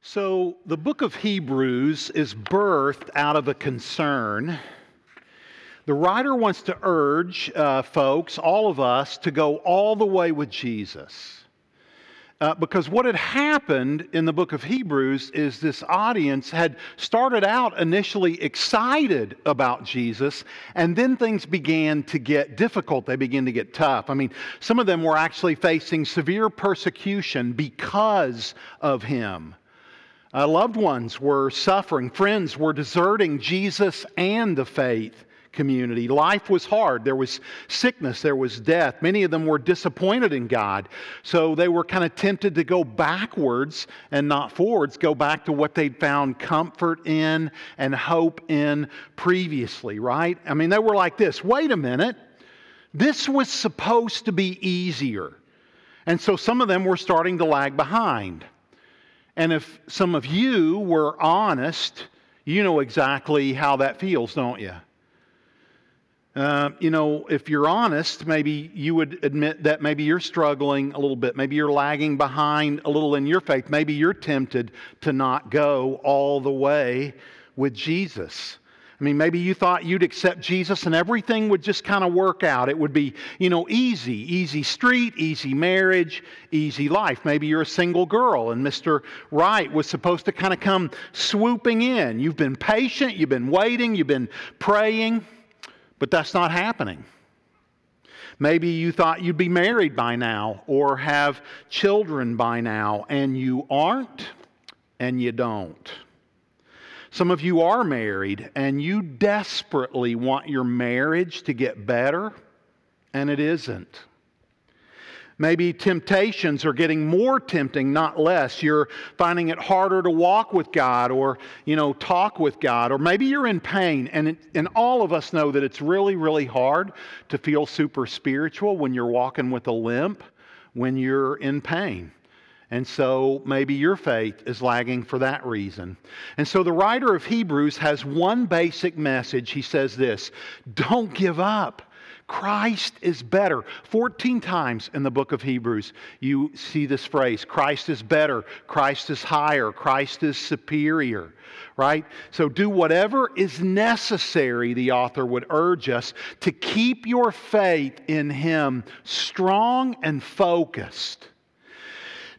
So, the book of Hebrews is birthed out of a concern. The writer wants to urge uh, folks, all of us, to go all the way with Jesus. Uh, because what had happened in the book of Hebrews is this audience had started out initially excited about Jesus, and then things began to get difficult. They began to get tough. I mean, some of them were actually facing severe persecution because of him. Uh, loved ones were suffering, friends were deserting Jesus and the faith community. Life was hard. There was sickness, there was death. Many of them were disappointed in God. So they were kind of tempted to go backwards and not forwards, go back to what they'd found comfort in and hope in previously, right? I mean, they were like this wait a minute, this was supposed to be easier. And so some of them were starting to lag behind. And if some of you were honest, you know exactly how that feels, don't you? Uh, you know, if you're honest, maybe you would admit that maybe you're struggling a little bit. Maybe you're lagging behind a little in your faith. Maybe you're tempted to not go all the way with Jesus. I mean, maybe you thought you'd accept Jesus and everything would just kind of work out. It would be, you know, easy, easy street, easy marriage, easy life. Maybe you're a single girl and Mr. Right was supposed to kind of come swooping in. You've been patient, you've been waiting, you've been praying, but that's not happening. Maybe you thought you'd be married by now or have children by now, and you aren't and you don't. Some of you are married and you desperately want your marriage to get better, and it isn't. Maybe temptations are getting more tempting, not less. You're finding it harder to walk with God or, you know, talk with God. Or maybe you're in pain. And, it, and all of us know that it's really, really hard to feel super spiritual when you're walking with a limp, when you're in pain. And so maybe your faith is lagging for that reason. And so the writer of Hebrews has one basic message. He says this Don't give up. Christ is better. 14 times in the book of Hebrews, you see this phrase Christ is better, Christ is higher, Christ is superior, right? So do whatever is necessary, the author would urge us, to keep your faith in Him strong and focused.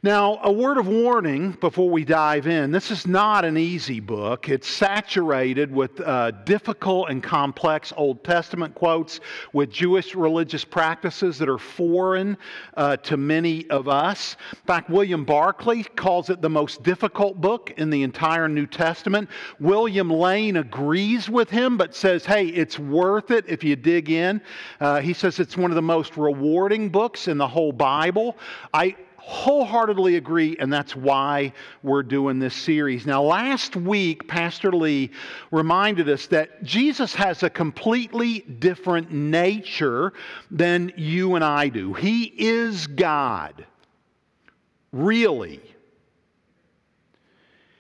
Now, a word of warning before we dive in. This is not an easy book. It's saturated with uh, difficult and complex Old Testament quotes with Jewish religious practices that are foreign uh, to many of us. In fact, William Barclay calls it the most difficult book in the entire New Testament. William Lane agrees with him, but says, hey, it's worth it if you dig in. Uh, he says it's one of the most rewarding books in the whole Bible. I wholeheartedly agree, and that's why we're doing this series. Now, last week, Pastor Lee reminded us that Jesus has a completely different nature than you and I do. He is God, really.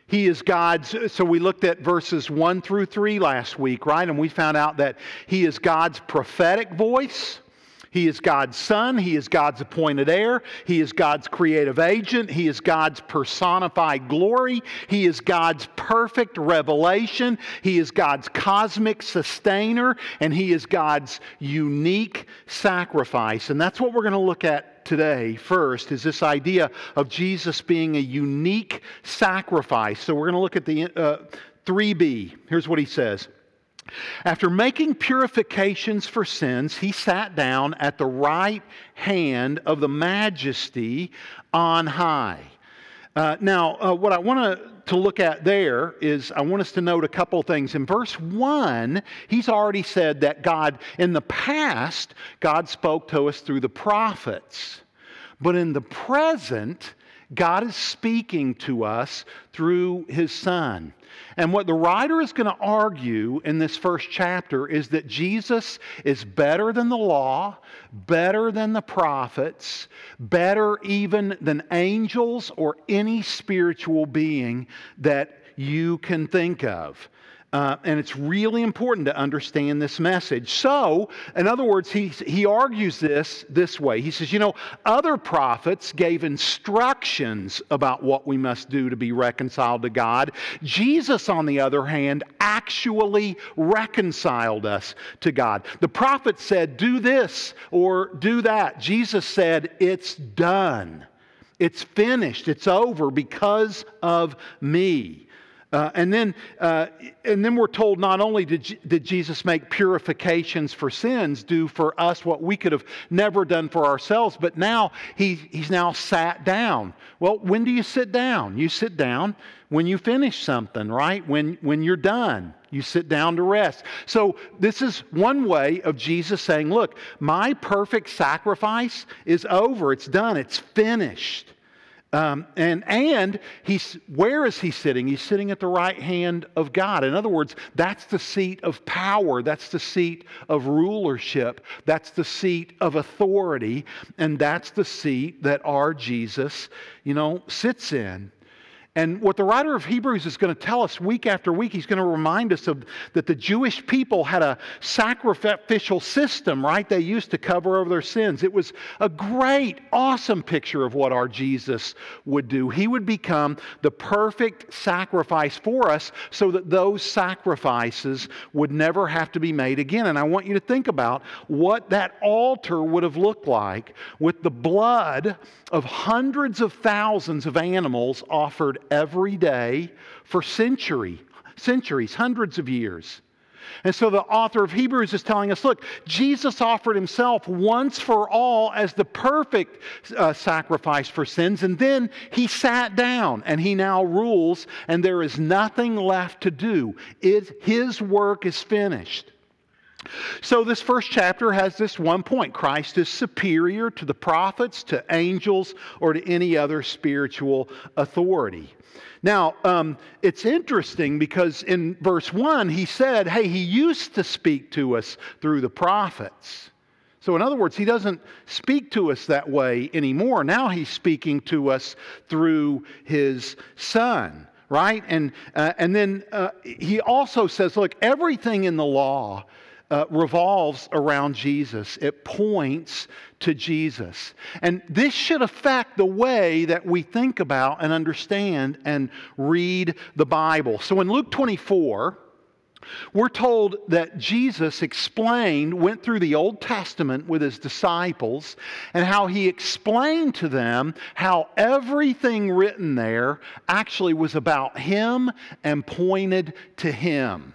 He is God's. So we looked at verses 1 through 3 last week, right? And we found out that He is God's prophetic voice. He is God's son. He is God's appointed heir. He is God's creative agent. He is God's personified glory. He is God's perfect revelation. He is God's cosmic sustainer. And He is God's unique sacrifice. And that's what we're going to look at today first is this idea of Jesus being a unique sacrifice. So we're going to look at the uh, 3b. Here's what he says. After making purifications for sins, he sat down at the right hand of the majesty on high. Uh, now, uh, what I want to look at there is I want us to note a couple of things. In verse 1, he's already said that God, in the past, God spoke to us through the prophets. But in the present, God is speaking to us through his Son. And what the writer is going to argue in this first chapter is that Jesus is better than the law, better than the prophets, better even than angels or any spiritual being that you can think of. Uh, and it's really important to understand this message. So, in other words, he, he argues this this way. He says, you know, other prophets gave instructions about what we must do to be reconciled to God. Jesus, on the other hand, actually reconciled us to God. The prophet said, do this or do that. Jesus said, it's done. It's finished. It's over because of me. Uh, and then, uh, and then we're told not only did, did Jesus make purifications for sins, do for us what we could have never done for ourselves, but now he, he's now sat down. Well, when do you sit down? You sit down when you finish something, right? When, when you're done, you sit down to rest. So, this is one way of Jesus saying, Look, my perfect sacrifice is over, it's done, it's finished. Um, and and he's where is he sitting? He's sitting at the right hand of God. In other words, that's the seat of power. That's the seat of rulership. That's the seat of authority, and that's the seat that our Jesus, you know, sits in. And what the writer of Hebrews is going to tell us week after week, he's going to remind us of that the Jewish people had a sacrificial system, right? They used to cover over their sins. It was a great, awesome picture of what our Jesus would do. He would become the perfect sacrifice for us so that those sacrifices would never have to be made again. And I want you to think about what that altar would have looked like with the blood of hundreds of thousands of animals offered every day for century, centuries, hundreds of years. And so the author of Hebrews is telling us look, Jesus offered himself once for all as the perfect uh, sacrifice for sins, and then he sat down and he now rules, and there is nothing left to do. It, his work is finished. So, this first chapter has this one point Christ is superior to the prophets, to angels, or to any other spiritual authority. Now, um, it's interesting because in verse 1, he said, Hey, he used to speak to us through the prophets. So, in other words, he doesn't speak to us that way anymore. Now he's speaking to us through his son, right? And, uh, and then uh, he also says, Look, everything in the law uh, revolves around Jesus. It points to Jesus. And this should affect the way that we think about and understand and read the Bible. So in Luke 24, we're told that Jesus explained, went through the Old Testament with his disciples, and how he explained to them how everything written there actually was about him and pointed to him.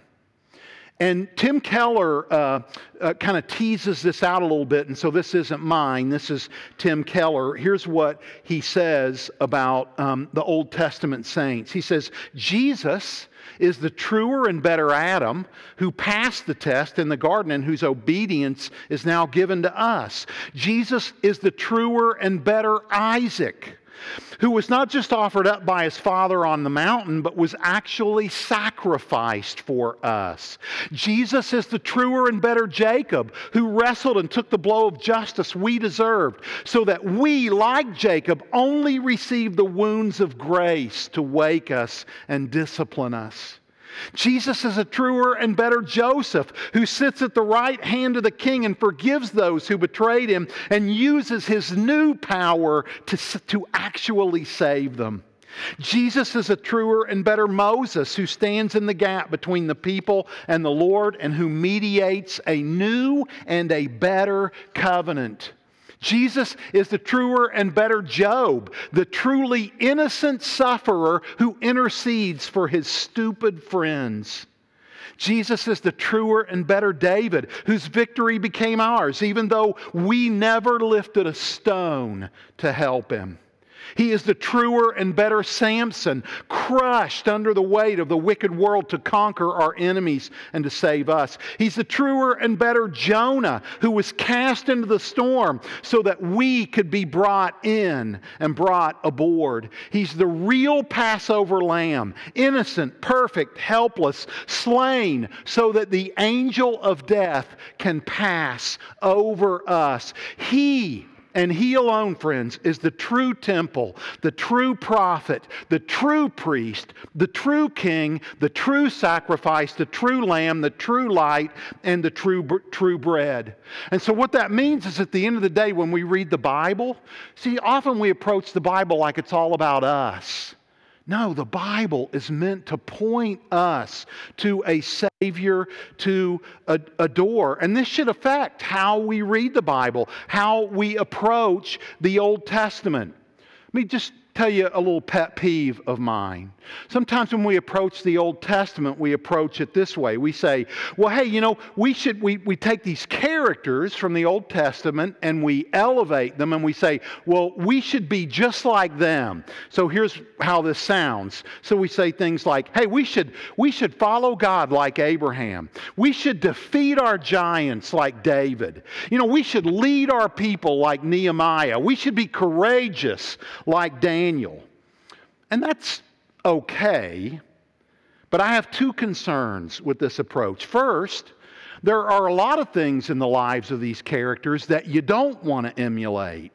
And Tim Keller uh, uh, kind of teases this out a little bit, and so this isn't mine. This is Tim Keller. Here's what he says about um, the Old Testament saints. He says, Jesus is the truer and better Adam who passed the test in the garden and whose obedience is now given to us. Jesus is the truer and better Isaac who was not just offered up by his father on the mountain, but was actually sacrificed for us. Jesus is the truer and better Jacob, who wrestled and took the blow of justice we deserved, so that we, like Jacob, only receive the wounds of grace to wake us and discipline us. Jesus is a truer and better Joseph who sits at the right hand of the king and forgives those who betrayed him and uses his new power to, to actually save them. Jesus is a truer and better Moses who stands in the gap between the people and the Lord and who mediates a new and a better covenant. Jesus is the truer and better Job, the truly innocent sufferer who intercedes for his stupid friends. Jesus is the truer and better David, whose victory became ours, even though we never lifted a stone to help him. He is the truer and better Samson, crushed under the weight of the wicked world to conquer our enemies and to save us. He's the truer and better Jonah, who was cast into the storm so that we could be brought in and brought aboard. He's the real Passover lamb, innocent, perfect, helpless, slain so that the angel of death can pass over us. He And He alone, friends, is the true temple, the true prophet, the true priest, the true king, the true sacrifice, the true lamb, the true light, and the true, true bread. And so, what that means is at the end of the day, when we read the Bible, see, often we approach the Bible like it's all about us. No, the Bible is meant to point us to a Savior to adore. And this should affect how we read the Bible, how we approach the Old Testament. Let me just tell you a little pet peeve of mine. Sometimes when we approach the Old Testament, we approach it this way. We say, well, hey, you know, we should, we, we take these characters from the Old Testament and we elevate them and we say, well, we should be just like them. So here's how this sounds. So we say things like, hey, we should, we should follow God like Abraham. We should defeat our giants like David. You know, we should lead our people like Nehemiah. We should be courageous like Daniel. And that's okay, but I have two concerns with this approach. First, there are a lot of things in the lives of these characters that you don't want to emulate.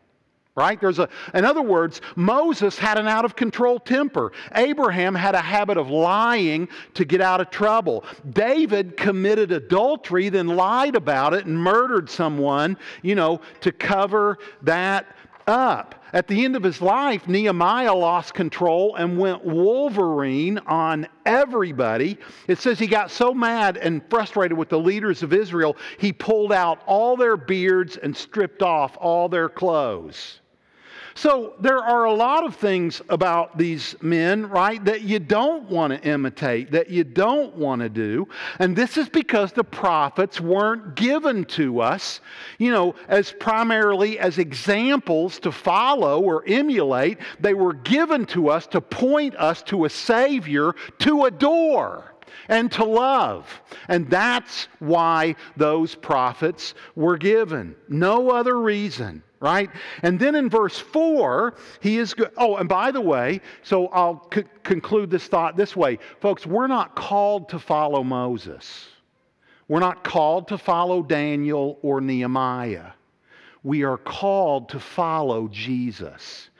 Right? There's a, in other words, Moses had an out of control temper. Abraham had a habit of lying to get out of trouble. David committed adultery, then lied about it and murdered someone, you know, to cover that up. At the end of his life, Nehemiah lost control and went Wolverine on everybody. It says he got so mad and frustrated with the leaders of Israel, he pulled out all their beards and stripped off all their clothes. So there are a lot of things about these men, right, that you don't want to imitate, that you don't want to do. And this is because the prophets weren't given to us, you know, as primarily as examples to follow or emulate. They were given to us to point us to a Savior to adore and to love. And that's why those prophets were given. No other reason right? And then in verse 4, he is good. Oh, and by the way, so I'll c- conclude this thought this way. Folks, we're not called to follow Moses. We're not called to follow Daniel or Nehemiah. We are called to follow Jesus.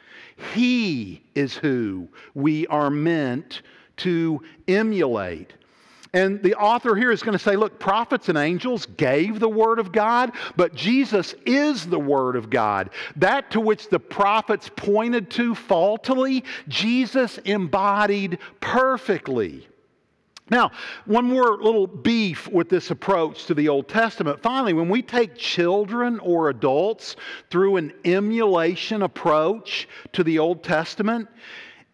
He is who we are meant to emulate. And the author here is going to say, look, prophets and angels gave the Word of God, but Jesus is the Word of God. That to which the prophets pointed to faultily, Jesus embodied perfectly. Now, one more little beef with this approach to the Old Testament. Finally, when we take children or adults through an emulation approach to the Old Testament,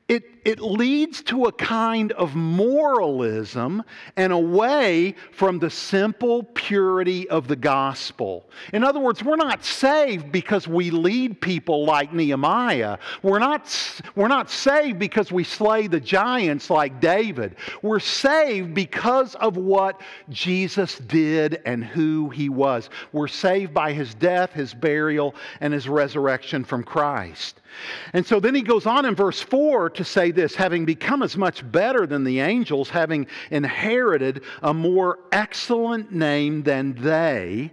it, it leads to a kind of moralism and away from the simple purity of the gospel. In other words, we're not saved because we lead people like Nehemiah. We're not, we're not saved because we slay the giants like David. We're saved because of what Jesus did and who he was. We're saved by his death, his burial, and his resurrection from Christ. And so then he goes on in verse 4 to say this having become as much better than the angels, having inherited a more excellent name than they,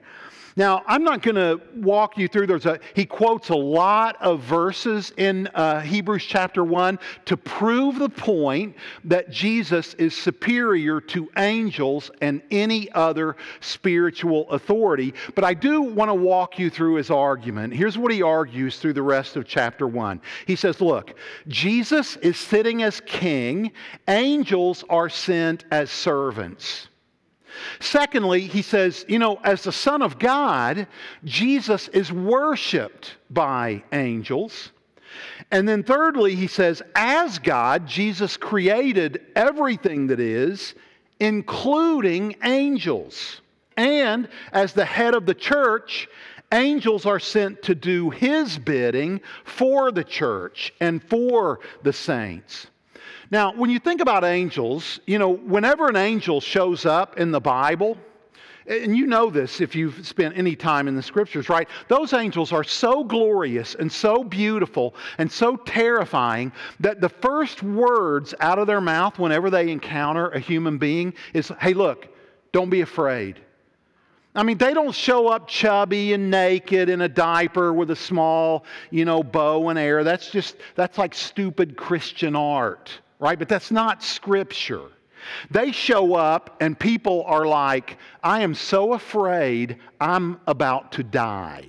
now, I'm not going to walk you through. There's a, he quotes a lot of verses in uh, Hebrews chapter 1 to prove the point that Jesus is superior to angels and any other spiritual authority. But I do want to walk you through his argument. Here's what he argues through the rest of chapter 1. He says, Look, Jesus is sitting as king, angels are sent as servants. Secondly, he says, you know, as the Son of God, Jesus is worshiped by angels. And then thirdly, he says, as God, Jesus created everything that is, including angels. And as the head of the church, angels are sent to do his bidding for the church and for the saints. Now, when you think about angels, you know, whenever an angel shows up in the Bible, and you know this if you've spent any time in the scriptures, right? Those angels are so glorious and so beautiful and so terrifying that the first words out of their mouth whenever they encounter a human being is, hey, look, don't be afraid. I mean, they don't show up chubby and naked in a diaper with a small, you know, bow and arrow. That's just, that's like stupid Christian art, right? But that's not scripture. They show up and people are like, I am so afraid I'm about to die.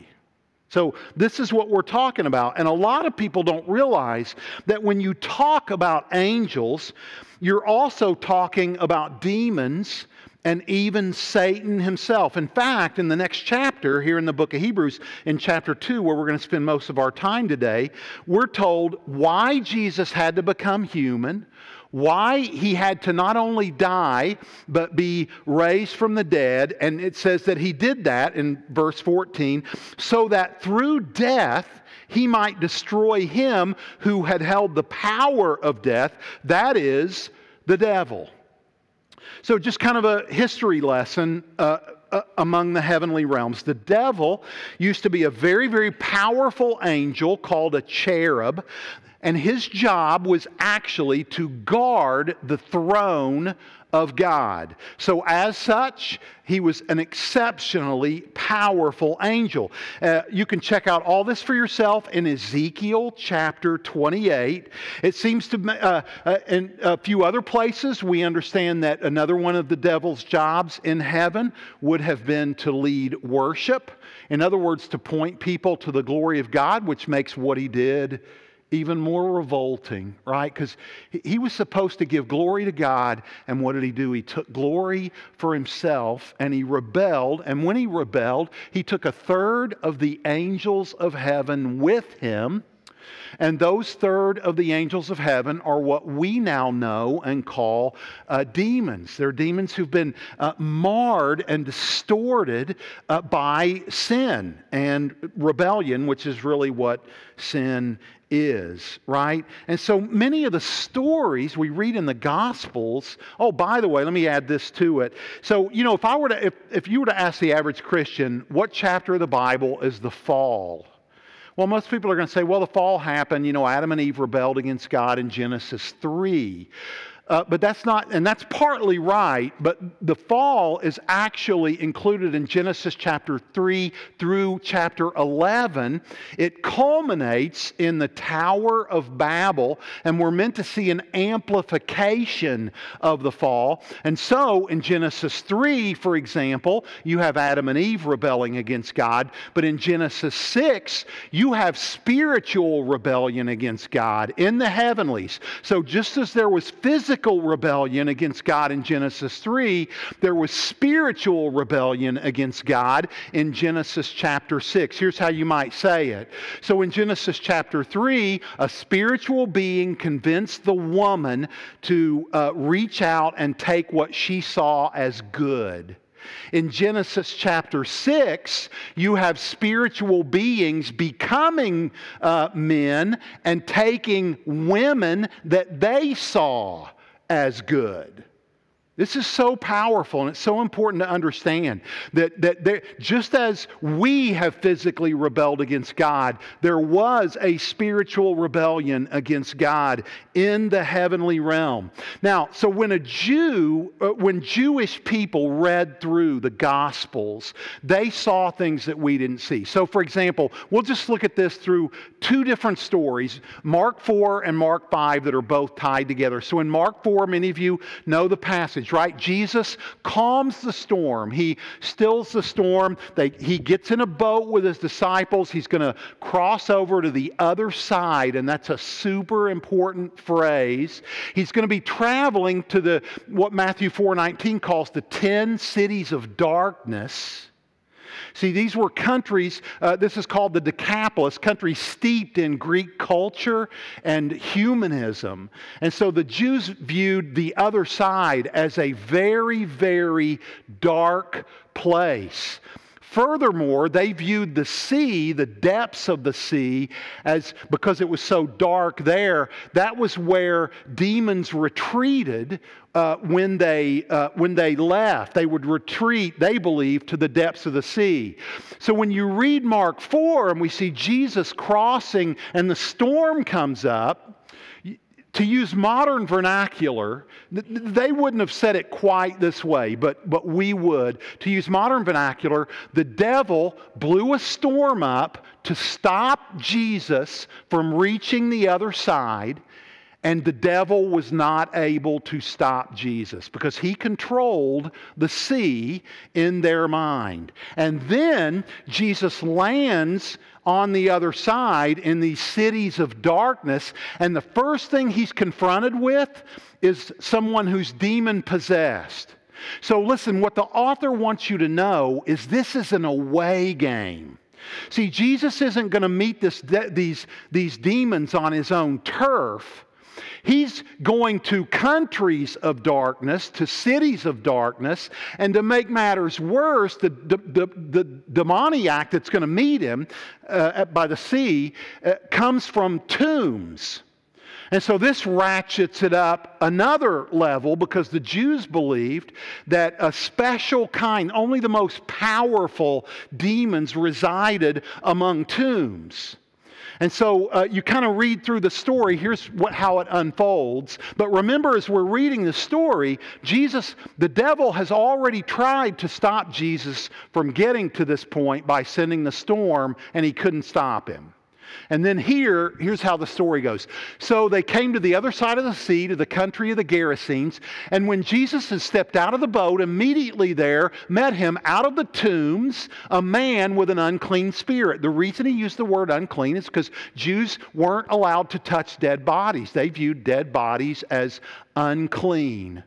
So, this is what we're talking about. And a lot of people don't realize that when you talk about angels, you're also talking about demons and even Satan himself. In fact, in the next chapter, here in the book of Hebrews, in chapter 2, where we're going to spend most of our time today, we're told why Jesus had to become human, why he had to not only die, but be raised from the dead. And it says that he did that in verse 14, so that through death, he might destroy him who had held the power of death, that is, the devil. So, just kind of a history lesson uh, uh, among the heavenly realms. The devil used to be a very, very powerful angel called a cherub, and his job was actually to guard the throne of God. So, as such, he was an exceptionally powerful angel. Uh, you can check out all this for yourself in Ezekiel chapter 28. It seems to, uh, uh, in a few other places, we understand that another one of the devil's jobs in heaven would have been to lead worship. In other words, to point people to the glory of God, which makes what he did even more revolting, right? Because he was supposed to give glory to God, and what did he do? He took glory for himself and he rebelled. And when he rebelled, he took a third of the angels of heaven with him. And those third of the angels of heaven are what we now know and call uh, demons. They're demons who've been uh, marred and distorted uh, by sin and rebellion, which is really what sin is, right? And so many of the stories we read in the Gospels, oh, by the way, let me add this to it. So, you know, if I were to, if, if you were to ask the average Christian, what chapter of the Bible is the fall? Well, most people are going to say, well, the fall happened. You know, Adam and Eve rebelled against God in Genesis 3. Uh, but that's not, and that's partly right, but the fall is actually included in Genesis chapter 3 through chapter 11. It culminates in the Tower of Babel, and we're meant to see an amplification of the fall. And so in Genesis 3, for example, you have Adam and Eve rebelling against God, but in Genesis 6, you have spiritual rebellion against God in the heavenlies. So just as there was physical physical rebellion against God in Genesis 3, there was spiritual rebellion against God in Genesis chapter 6. Here's how you might say it. So in Genesis chapter 3, a spiritual being convinced the woman to uh, reach out and take what she saw as good. In Genesis chapter 6, you have spiritual beings becoming uh, men and taking women that they saw as good. This is so powerful and it's so important to understand that, that there, just as we have physically rebelled against God, there was a spiritual rebellion against God in the heavenly realm. Now, so when a Jew, uh, when Jewish people read through the Gospels, they saw things that we didn't see. So, for example, we'll just look at this through two different stories Mark 4 and Mark 5 that are both tied together. So, in Mark 4, many of you know the passage right? Jesus calms the storm. He stills the storm. They, he gets in a boat with his disciples. He's going to cross over to the other side, and that's a super important phrase. He's going to be traveling to the what Matthew 4:19 calls the 10 cities of darkness. See, these were countries, uh, this is called the Decapolis, countries steeped in Greek culture and humanism. And so the Jews viewed the other side as a very, very dark place. Furthermore, they viewed the sea, the depths of the sea, as because it was so dark there, that was where demons retreated uh, when, they, uh, when they left. They would retreat, they believed, to the depths of the sea. So when you read Mark 4 and we see Jesus crossing and the storm comes up, to use modern vernacular, they wouldn't have said it quite this way, but, but we would. To use modern vernacular, the devil blew a storm up to stop Jesus from reaching the other side, and the devil was not able to stop Jesus because he controlled the sea in their mind. And then Jesus lands on the other side in these cities of darkness. And the first thing he's confronted with is someone who's demon possessed. So, listen, what the author wants you to know is this is an away game. See, Jesus isn't going to meet this, these, these demons on his own turf. He's going to countries of darkness, to cities of darkness, and to make matters worse, the, the, the, the demoniac that's going to meet him uh, by the sea uh, comes from tombs. And so this ratchets it up another level because the Jews believed that a special kind, only the most powerful demons resided among tombs. And so uh, you kind of read through the story. Here's what, how it unfolds. But remember, as we're reading the story, Jesus, the devil has already tried to stop Jesus from getting to this point by sending the storm, and he couldn't stop him. And then here, here's how the story goes. So they came to the other side of the sea, to the country of the Gerasenes. And when Jesus had stepped out of the boat, immediately there met him out of the tombs a man with an unclean spirit. The reason he used the word unclean is because Jews weren't allowed to touch dead bodies, they viewed dead bodies as unclean.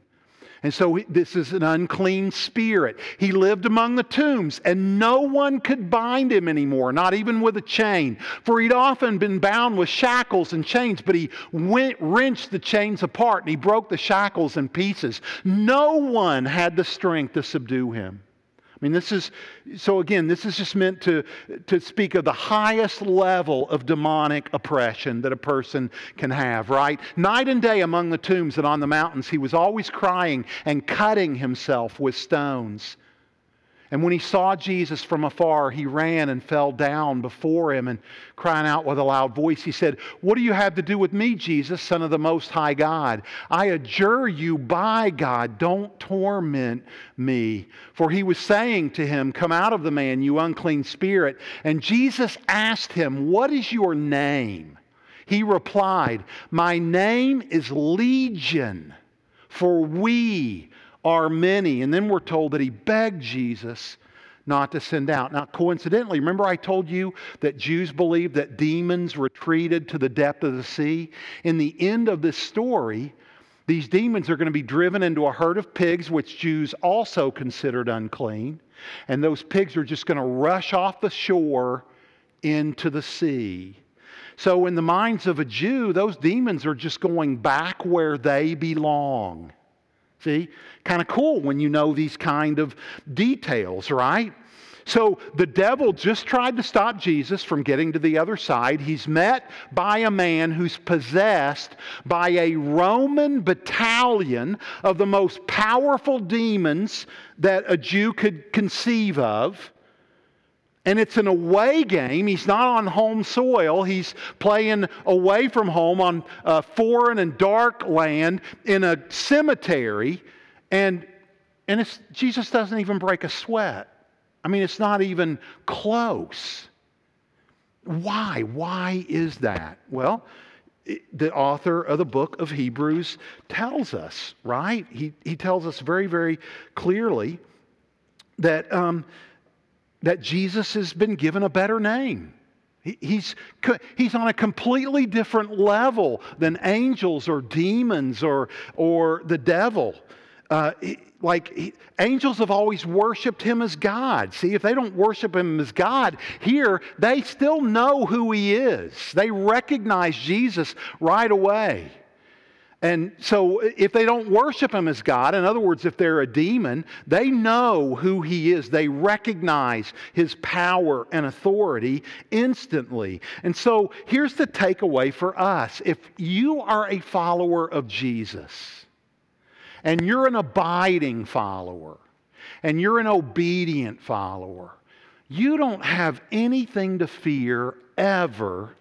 And so this is an unclean spirit. He lived among the tombs, and no one could bind him anymore, not even with a chain. For he'd often been bound with shackles and chains, but he went, wrenched the chains apart and he broke the shackles in pieces. No one had the strength to subdue him. I mean, this is, so again, this is just meant to, to speak of the highest level of demonic oppression that a person can have, right? Night and day among the tombs and on the mountains, he was always crying and cutting himself with stones. And when he saw Jesus from afar, he ran and fell down before him and crying out with a loud voice, he said, What do you have to do with me, Jesus, Son of the Most High God? I adjure you by God, don't torment me. For he was saying to him, Come out of the man, you unclean spirit. And Jesus asked him, What is your name? He replied, My name is Legion, for we are many. And then we're told that he begged Jesus not to send out. Now, coincidentally, remember I told you that Jews believed that demons retreated to the depth of the sea? In the end of this story, these demons are going to be driven into a herd of pigs, which Jews also considered unclean. And those pigs are just going to rush off the shore into the sea. So, in the minds of a Jew, those demons are just going back where they belong. See? Kind of cool when you know these kind of details, right? So the devil just tried to stop Jesus from getting to the other side. He's met by a man who's possessed by a Roman battalion of the most powerful demons that a Jew could conceive of. And it's an away game. He's not on home soil. He's playing away from home on a foreign and dark land in a cemetery. And, and Jesus doesn't even break a sweat. I mean, it's not even close. Why? Why is that? Well, the author of the book of Hebrews tells us, right? He, he tells us very, very clearly that. Um, that Jesus has been given a better name. He's, he's on a completely different level than angels or demons or, or the devil. Uh, like he, angels have always worshiped him as God. See, if they don't worship him as God, here they still know who he is. They recognize Jesus right away. And so, if they don't worship him as God, in other words, if they're a demon, they know who he is. They recognize his power and authority instantly. And so, here's the takeaway for us if you are a follower of Jesus, and you're an abiding follower, and you're an obedient follower, you don't have anything to fear ever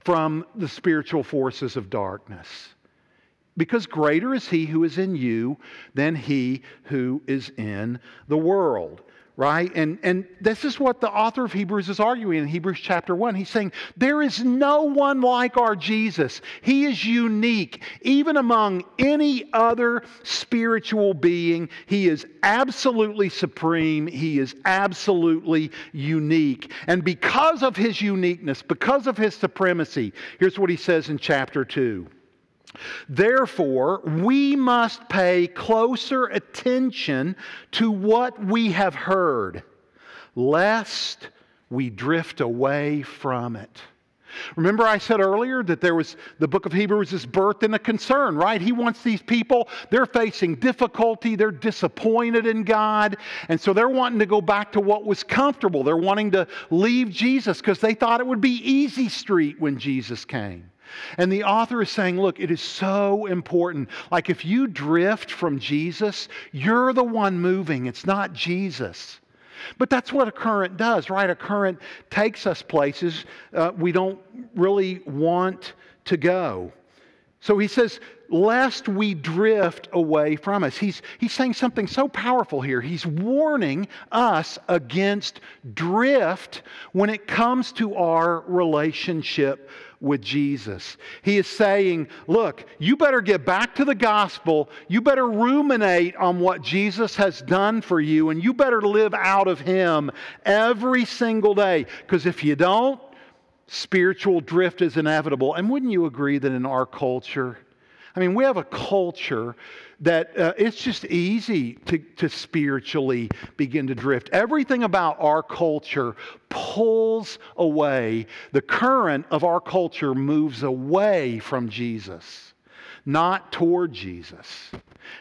from the spiritual forces of darkness. Because greater is he who is in you than he who is in the world right? And, and this is what the author of Hebrews is arguing in Hebrews chapter 1. He's saying, There is no one like our Jesus. He is unique. Even among any other spiritual being, he is absolutely supreme. He is absolutely unique. And because of his uniqueness, because of his supremacy, here's what he says in chapter 2. Therefore, we must pay closer attention to what we have heard, lest we drift away from it. Remember, I said earlier that there was the book of Hebrews is birthed in a concern, right? He wants these people, they're facing difficulty, they're disappointed in God, and so they're wanting to go back to what was comfortable. They're wanting to leave Jesus because they thought it would be easy street when Jesus came. And the author is saying, look, it is so important. Like if you drift from Jesus, you're the one moving, it's not Jesus. But that's what a current does, right? A current takes us places uh, we don't really want to go. So he says, lest we drift away from us. He's, he's saying something so powerful here. He's warning us against drift when it comes to our relationship with Jesus. He is saying, Look, you better get back to the gospel. You better ruminate on what Jesus has done for you, and you better live out of Him every single day. Because if you don't, spiritual drift is inevitable. And wouldn't you agree that in our culture, I mean, we have a culture that uh, it's just easy to, to spiritually begin to drift. Everything about our culture pulls away. The current of our culture moves away from Jesus, not toward Jesus.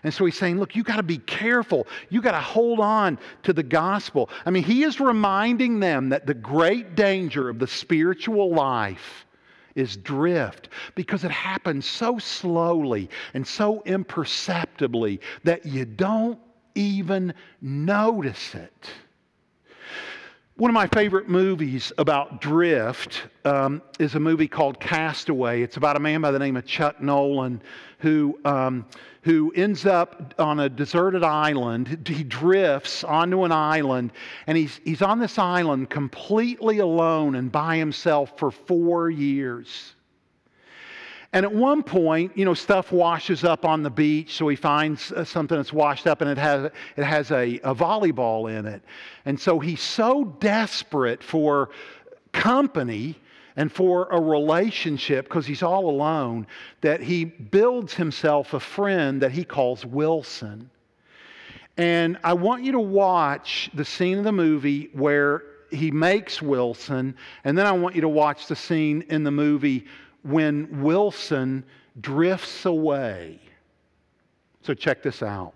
And so he's saying, look, you got to be careful. You got to hold on to the gospel. I mean, he is reminding them that the great danger of the spiritual life is drift because it happens so slowly and so imperceptibly that you don't even notice it. One of my favorite movies about drift um, is a movie called Castaway. It's about a man by the name of Chuck Nolan who, um, who ends up on a deserted island. He drifts onto an island, and he's, he's on this island completely alone and by himself for four years. And at one point, you know, stuff washes up on the beach, so he finds uh, something that's washed up and it has, it has a, a volleyball in it. And so he's so desperate for company and for a relationship because he's all alone that he builds himself a friend that he calls Wilson. And I want you to watch the scene of the movie where he makes Wilson, and then I want you to watch the scene in the movie when Wilson drifts away. So check this out.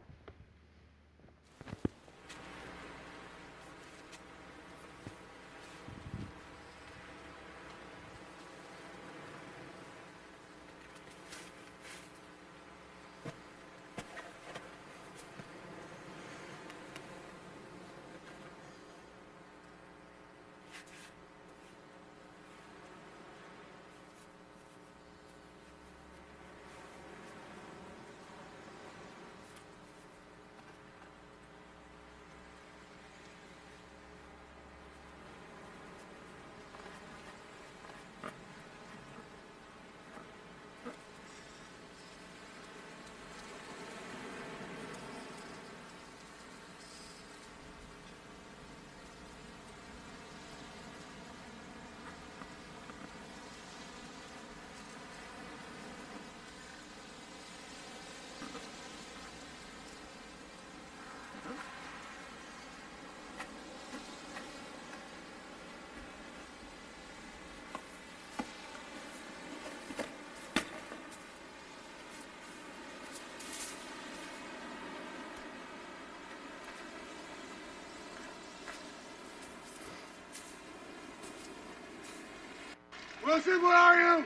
Wilson, where are you?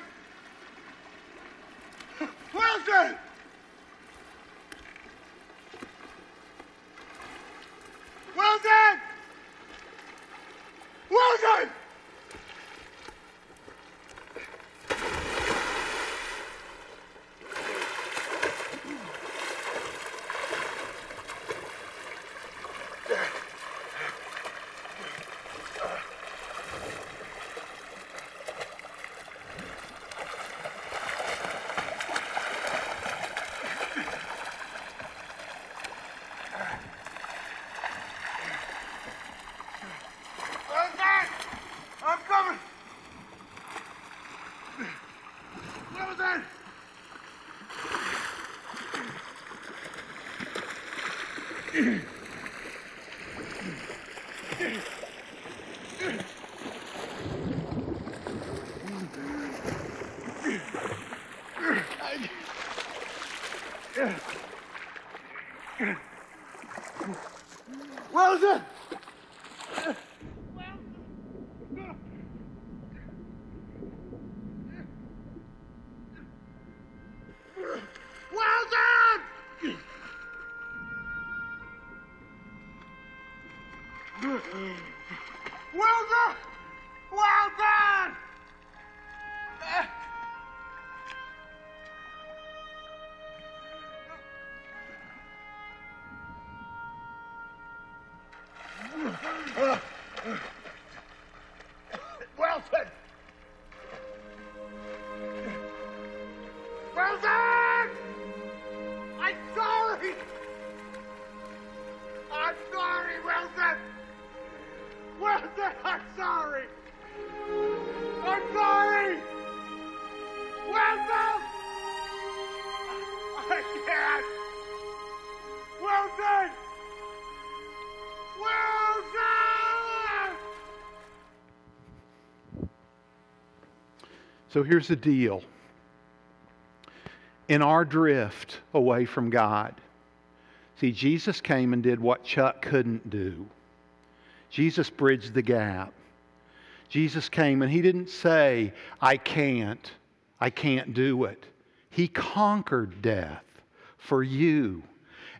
Wilson! Wilson! Wilson! So here's the deal. In our drift away from God, see, Jesus came and did what Chuck couldn't do. Jesus bridged the gap. Jesus came and he didn't say, I can't, I can't do it. He conquered death for you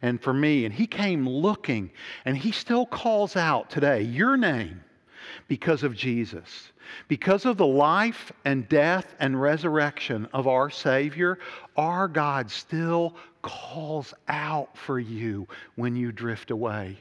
and for me. And he came looking, and he still calls out today your name because of Jesus. Because of the life and death and resurrection of our Savior, our God still calls out for you when you drift away.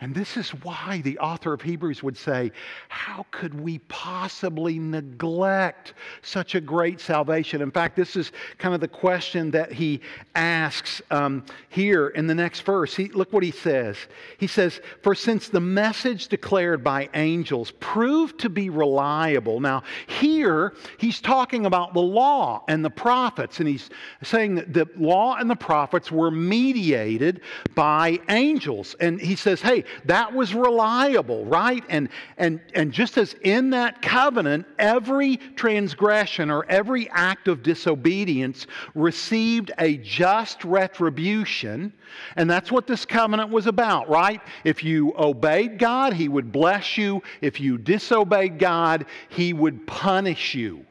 And this is why the author of Hebrews would say, How could we possibly neglect such a great salvation? In fact, this is kind of the question that he asks um, here in the next verse. He, look what he says. He says, For since the message declared by angels proved to be reliable. Now, here he's talking about the law and the prophets, and he's saying that the law and the prophets were mediated by angels. And he says, Hey, that was reliable, right? And, and, and just as in that covenant, every transgression or every act of disobedience received a just retribution, and that's what this covenant was about, right? If you obeyed God, He would bless you. If you disobeyed God, He would punish you.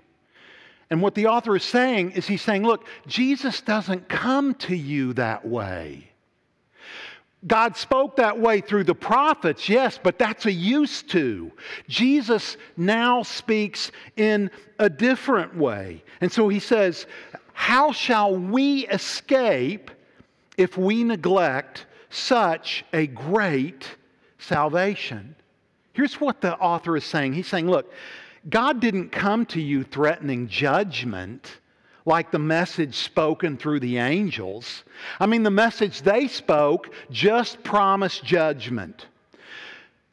And what the author is saying is he's saying, look, Jesus doesn't come to you that way. God spoke that way through the prophets, yes, but that's a used to. Jesus now speaks in a different way. And so he says, How shall we escape if we neglect such a great salvation? Here's what the author is saying He's saying, Look, God didn't come to you threatening judgment like the message spoken through the angels. I mean, the message they spoke just promised judgment.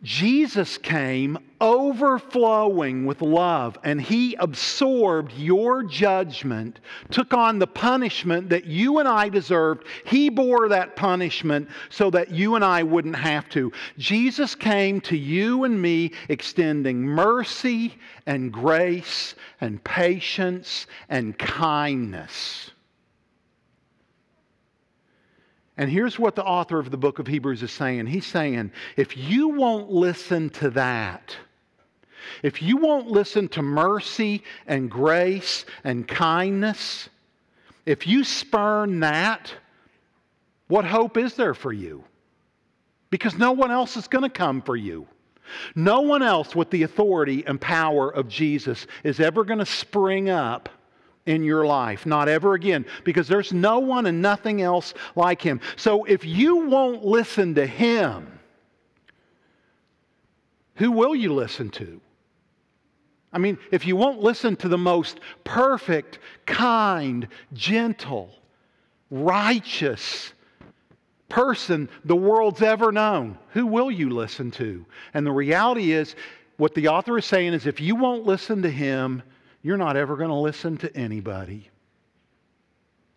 Jesus came overflowing with love, and he absorbed your judgment, took on the punishment that you and I deserved. He bore that punishment so that you and I wouldn't have to. Jesus came to you and me extending mercy and grace and patience and kindness. And here's what the author of the book of Hebrews is saying. He's saying, if you won't listen to that, if you won't listen to mercy and grace and kindness, if you spurn that, what hope is there for you? Because no one else is going to come for you. No one else with the authority and power of Jesus is ever going to spring up in your life. Not ever again, because there's no one and nothing else like him. So if you won't listen to him, who will you listen to? I mean, if you won't listen to the most perfect, kind, gentle, righteous person the world's ever known, who will you listen to? And the reality is, what the author is saying is if you won't listen to him, you're not ever going to listen to anybody.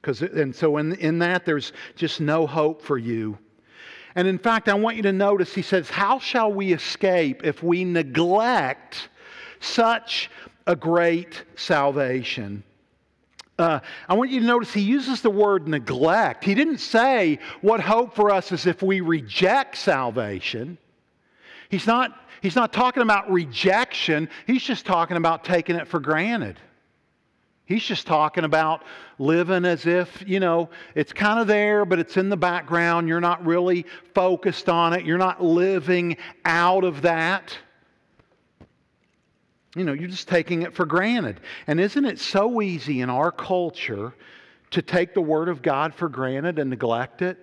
Because, and so in, in that, there's just no hope for you. And in fact, I want you to notice he says, How shall we escape if we neglect such a great salvation? Uh, I want you to notice he uses the word neglect. He didn't say what hope for us is if we reject salvation. He's not, he's not talking about rejection, he's just talking about taking it for granted. He's just talking about living as if, you know, it's kind of there, but it's in the background. You're not really focused on it. You're not living out of that. You know, you're just taking it for granted. And isn't it so easy in our culture to take the Word of God for granted and neglect it?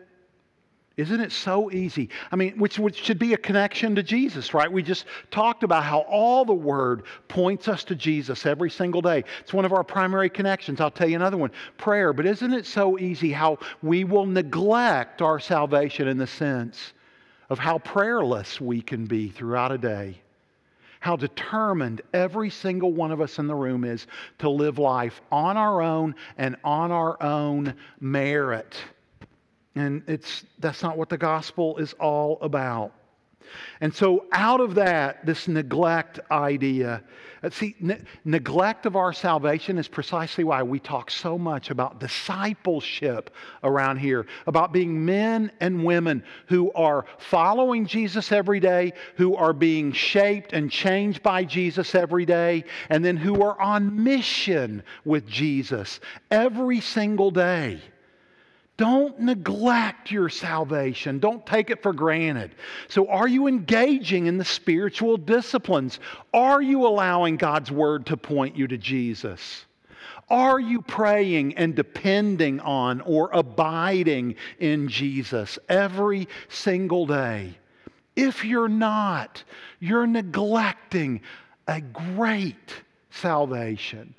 Isn't it so easy? I mean, which, which should be a connection to Jesus, right? We just talked about how all the Word points us to Jesus every single day. It's one of our primary connections. I'll tell you another one prayer. But isn't it so easy how we will neglect our salvation in the sense of how prayerless we can be throughout a day? How determined every single one of us in the room is to live life on our own and on our own merit and it's, that's not what the gospel is all about. And so, out of that, this neglect idea, uh, see, ne- neglect of our salvation is precisely why we talk so much about discipleship around here, about being men and women who are following Jesus every day, who are being shaped and changed by Jesus every day, and then who are on mission with Jesus every single day. Don't neglect your salvation. Don't take it for granted. So, are you engaging in the spiritual disciplines? Are you allowing God's word to point you to Jesus? Are you praying and depending on or abiding in Jesus every single day? If you're not, you're neglecting a great salvation.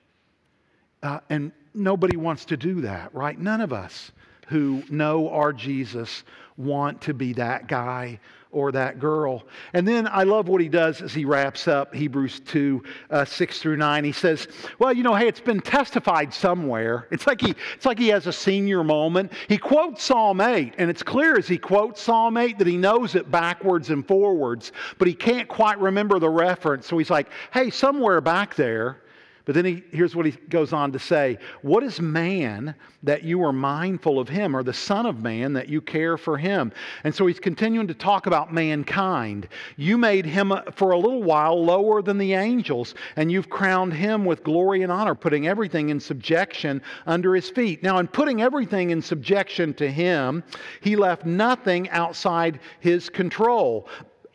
Uh, and nobody wants to do that, right? None of us who know our Jesus want to be that guy or that girl. And then I love what he does as he wraps up Hebrews 2 uh, 6 through 9. He says, Well, you know, hey, it's been testified somewhere. It's like, he, it's like he has a senior moment. He quotes Psalm 8, and it's clear as he quotes Psalm 8 that he knows it backwards and forwards, but he can't quite remember the reference. So he's like, Hey, somewhere back there, but then he, here's what he goes on to say What is man that you are mindful of him, or the Son of Man that you care for him? And so he's continuing to talk about mankind. You made him for a little while lower than the angels, and you've crowned him with glory and honor, putting everything in subjection under his feet. Now, in putting everything in subjection to him, he left nothing outside his control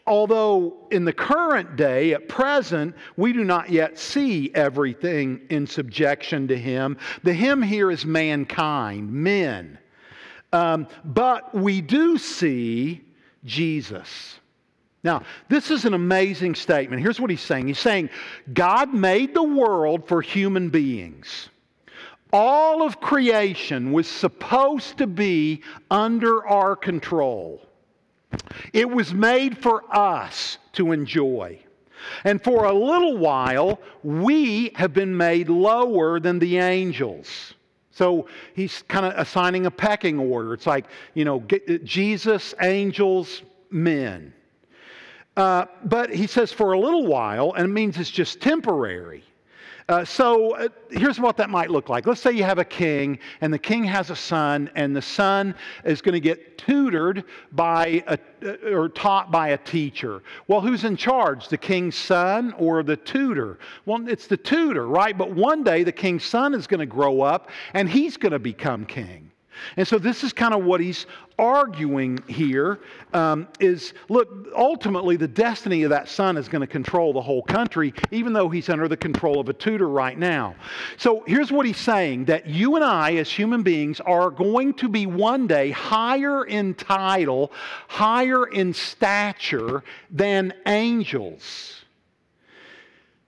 although in the current day, at present, we do not yet see everything in subjection to him, the him here is mankind, men. Um, but we do see Jesus. Now, this is an amazing statement. Here's what he's saying He's saying, God made the world for human beings. All of creation was supposed to be under our control. It was made for us to enjoy. And for a little while, we have been made lower than the angels. So he's kind of assigning a pecking order. It's like, you know, Jesus, angels, men. Uh, but he says for a little while, and it means it's just temporary. Uh, so uh, here's what that might look like. Let's say you have a king, and the king has a son, and the son is going to get tutored by a, uh, or taught by a teacher. Well, who's in charge? The king's son or the tutor? Well, it's the tutor, right? But one day the king's son is going to grow up, and he's going to become king. And so this is kind of what he's arguing here um, is look, ultimately the destiny of that son is going to control the whole country, even though he's under the control of a tutor right now. So here's what he's saying that you and I, as human beings, are going to be one day higher in title, higher in stature than angels.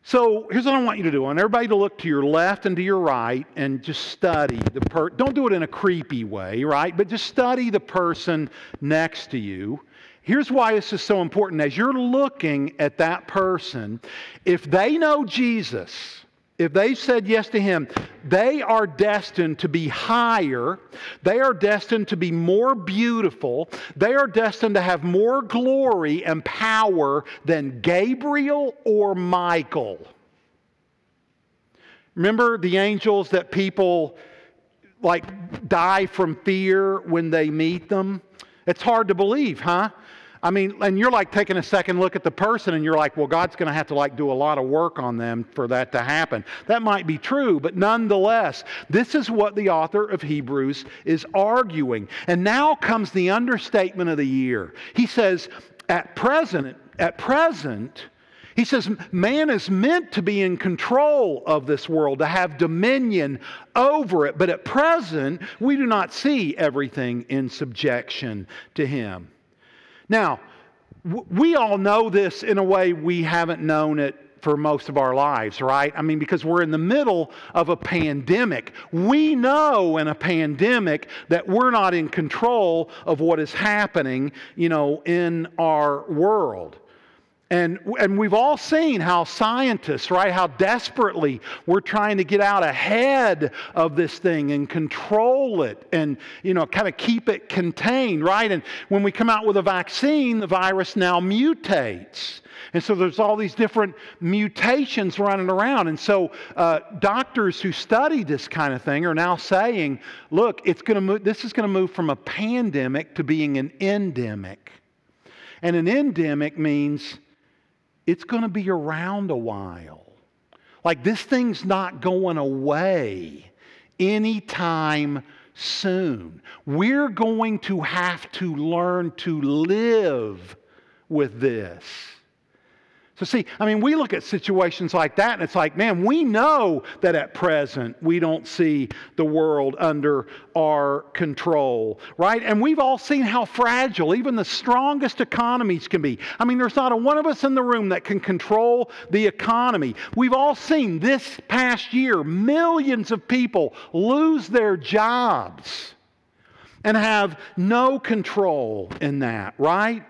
So here's what I want you to do. I want everybody to look to your left and to your right and just study the per don't do it in a creepy way, right? But just study the person next to you. Here's why this is so important. As you're looking at that person, if they know Jesus, if they said yes to him, they are destined to be higher. They are destined to be more beautiful. They are destined to have more glory and power than Gabriel or Michael. Remember the angels that people like die from fear when they meet them? It's hard to believe, huh? I mean, and you're like taking a second look at the person and you're like, well, God's going to have to like do a lot of work on them for that to happen. That might be true, but nonetheless, this is what the author of Hebrews is arguing. And now comes the understatement of the year. He says, at present, at present, he says, man is meant to be in control of this world, to have dominion over it. But at present, we do not see everything in subjection to him. Now, we all know this in a way we haven't known it for most of our lives, right? I mean, because we're in the middle of a pandemic. We know in a pandemic that we're not in control of what is happening, you know, in our world. And, and we've all seen how scientists, right, how desperately we're trying to get out ahead of this thing and control it and, you know, kind of keep it contained, right? And when we come out with a vaccine, the virus now mutates. And so there's all these different mutations running around. And so uh, doctors who study this kind of thing are now saying, look, it's to move, this is going to move from a pandemic to being an endemic. And an endemic means it's going to be around a while. Like this thing's not going away anytime soon. We're going to have to learn to live with this. So, see, I mean, we look at situations like that and it's like, man, we know that at present we don't see the world under our control, right? And we've all seen how fragile even the strongest economies can be. I mean, there's not a one of us in the room that can control the economy. We've all seen this past year millions of people lose their jobs and have no control in that, right?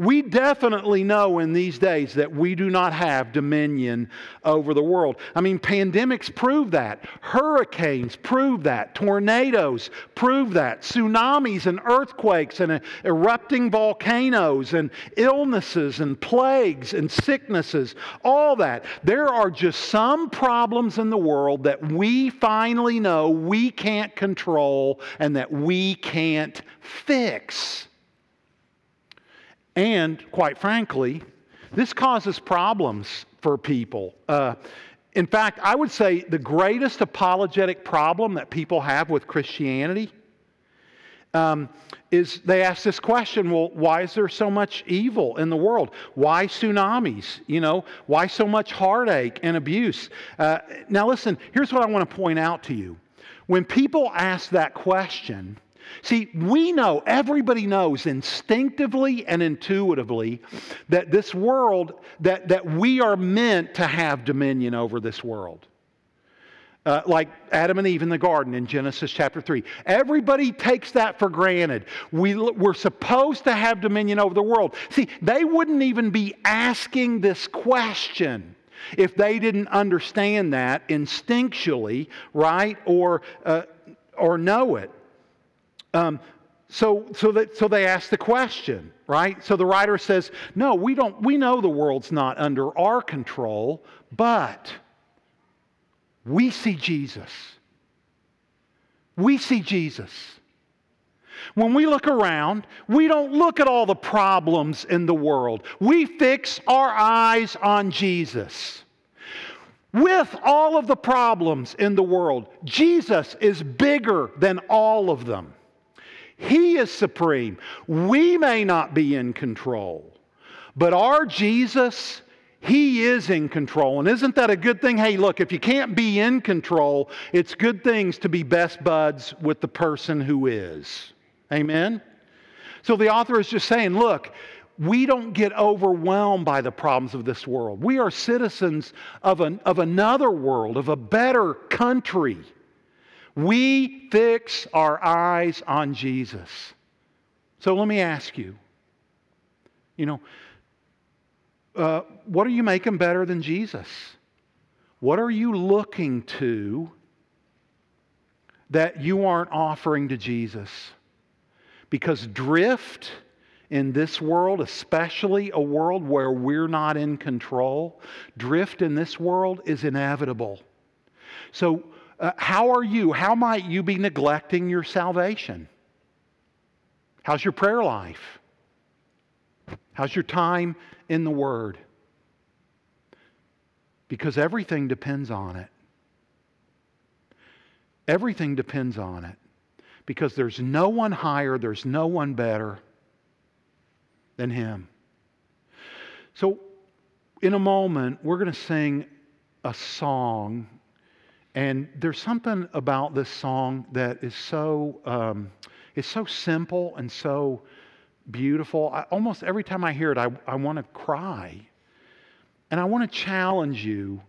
We definitely know in these days that we do not have dominion over the world. I mean, pandemics prove that. Hurricanes prove that. Tornadoes prove that. Tsunamis and earthquakes and uh, erupting volcanoes and illnesses and plagues and sicknesses, all that. There are just some problems in the world that we finally know we can't control and that we can't fix. And quite frankly, this causes problems for people. Uh, in fact, I would say the greatest apologetic problem that people have with Christianity um, is they ask this question well, why is there so much evil in the world? Why tsunamis? You know, why so much heartache and abuse? Uh, now, listen, here's what I want to point out to you. When people ask that question, See, we know, everybody knows instinctively and intuitively that this world, that, that we are meant to have dominion over this world. Uh, like Adam and Eve in the garden in Genesis chapter 3. Everybody takes that for granted. We, we're supposed to have dominion over the world. See, they wouldn't even be asking this question if they didn't understand that instinctually, right? Or, uh, or know it. Um, so, so, that, so they ask the question, right? So the writer says, No, we, don't, we know the world's not under our control, but we see Jesus. We see Jesus. When we look around, we don't look at all the problems in the world. We fix our eyes on Jesus. With all of the problems in the world, Jesus is bigger than all of them. He is supreme. We may not be in control, but our Jesus, He is in control. And isn't that a good thing? Hey, look, if you can't be in control, it's good things to be best buds with the person who is. Amen? So the author is just saying, look, we don't get overwhelmed by the problems of this world. We are citizens of, an, of another world, of a better country. We fix our eyes on Jesus. So let me ask you, you know, uh, what are you making better than Jesus? What are you looking to that you aren't offering to Jesus? Because drift in this world, especially a world where we're not in control, drift in this world is inevitable. So, uh, how are you? How might you be neglecting your salvation? How's your prayer life? How's your time in the Word? Because everything depends on it. Everything depends on it. Because there's no one higher, there's no one better than Him. So, in a moment, we're going to sing a song. And there's something about this song that is so, um, it's so simple and so beautiful. I, almost every time I hear it, I, I want to cry. And I want to challenge you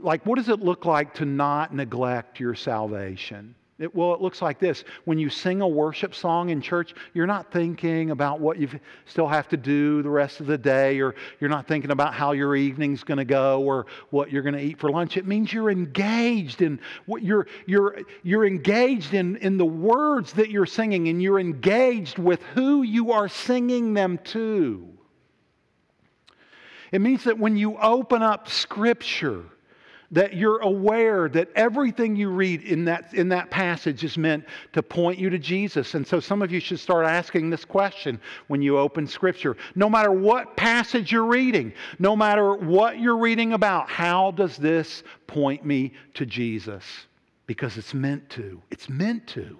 like, what does it look like to not neglect your salvation? It, well, it looks like this. When you sing a worship song in church, you're not thinking about what you still have to do the rest of the day, or you're not thinking about how your evening's going to go or what you're going to eat for lunch. It means you're engaged in what you're, you're, you're engaged in, in the words that you're singing, and you're engaged with who you are singing them to. It means that when you open up Scripture, that you're aware that everything you read in that, in that passage is meant to point you to Jesus. And so some of you should start asking this question when you open Scripture. No matter what passage you're reading, no matter what you're reading about, how does this point me to Jesus? Because it's meant to. It's meant to.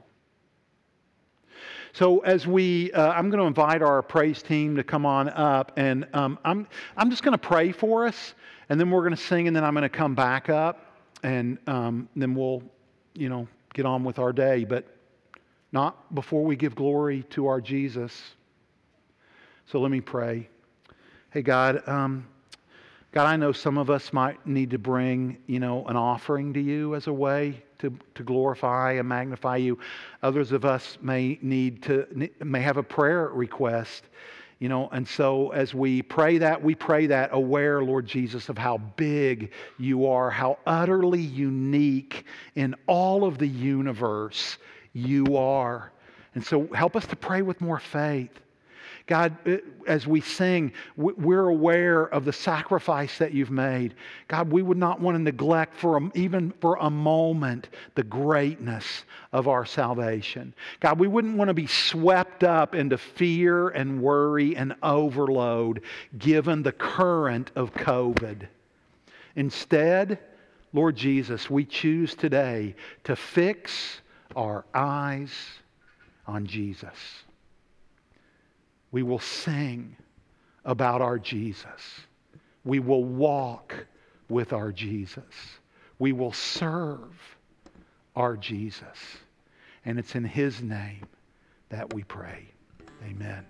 So, as we, uh, I'm going to invite our praise team to come on up, and um, I'm, I'm just going to pray for us, and then we're going to sing, and then I'm going to come back up, and um, then we'll, you know, get on with our day. But not before we give glory to our Jesus. So, let me pray. Hey, God, um, God, I know some of us might need to bring, you know, an offering to you as a way to, to glorify and magnify you. Others of us may need to, may have a prayer request, you know, and so as we pray that, we pray that aware, Lord Jesus, of how big you are, how utterly unique in all of the universe you are. And so help us to pray with more faith. God, uh, as we sing, we're aware of the sacrifice that you've made. God, we would not want to neglect for a, even for a moment the greatness of our salvation. God, we wouldn't want to be swept up into fear and worry and overload given the current of COVID. Instead, Lord Jesus, we choose today to fix our eyes on Jesus. We will sing about our Jesus. We will walk with our Jesus. We will serve our Jesus. And it's in His name that we pray. Amen.